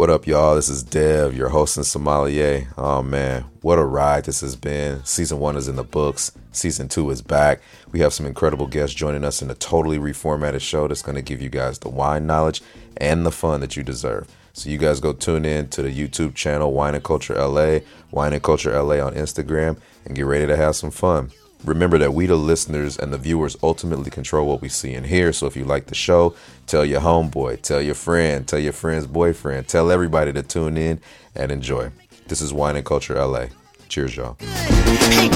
What up, y'all? This is Dev, your host and sommelier. Oh man, what a ride this has been. Season one is in the books, season two is back. We have some incredible guests joining us in a totally reformatted show that's going to give you guys the wine knowledge and the fun that you deserve. So you guys go tune in to the YouTube channel Wine and Culture LA, Wine and Culture LA on Instagram, and get ready to have some fun. Remember that we, the listeners and the viewers, ultimately control what we see and hear. So if you like the show, tell your homeboy, tell your friend, tell your friend's boyfriend, tell everybody to tune in and enjoy. This is Wine and Culture LA. Cheers, y'all. Hey,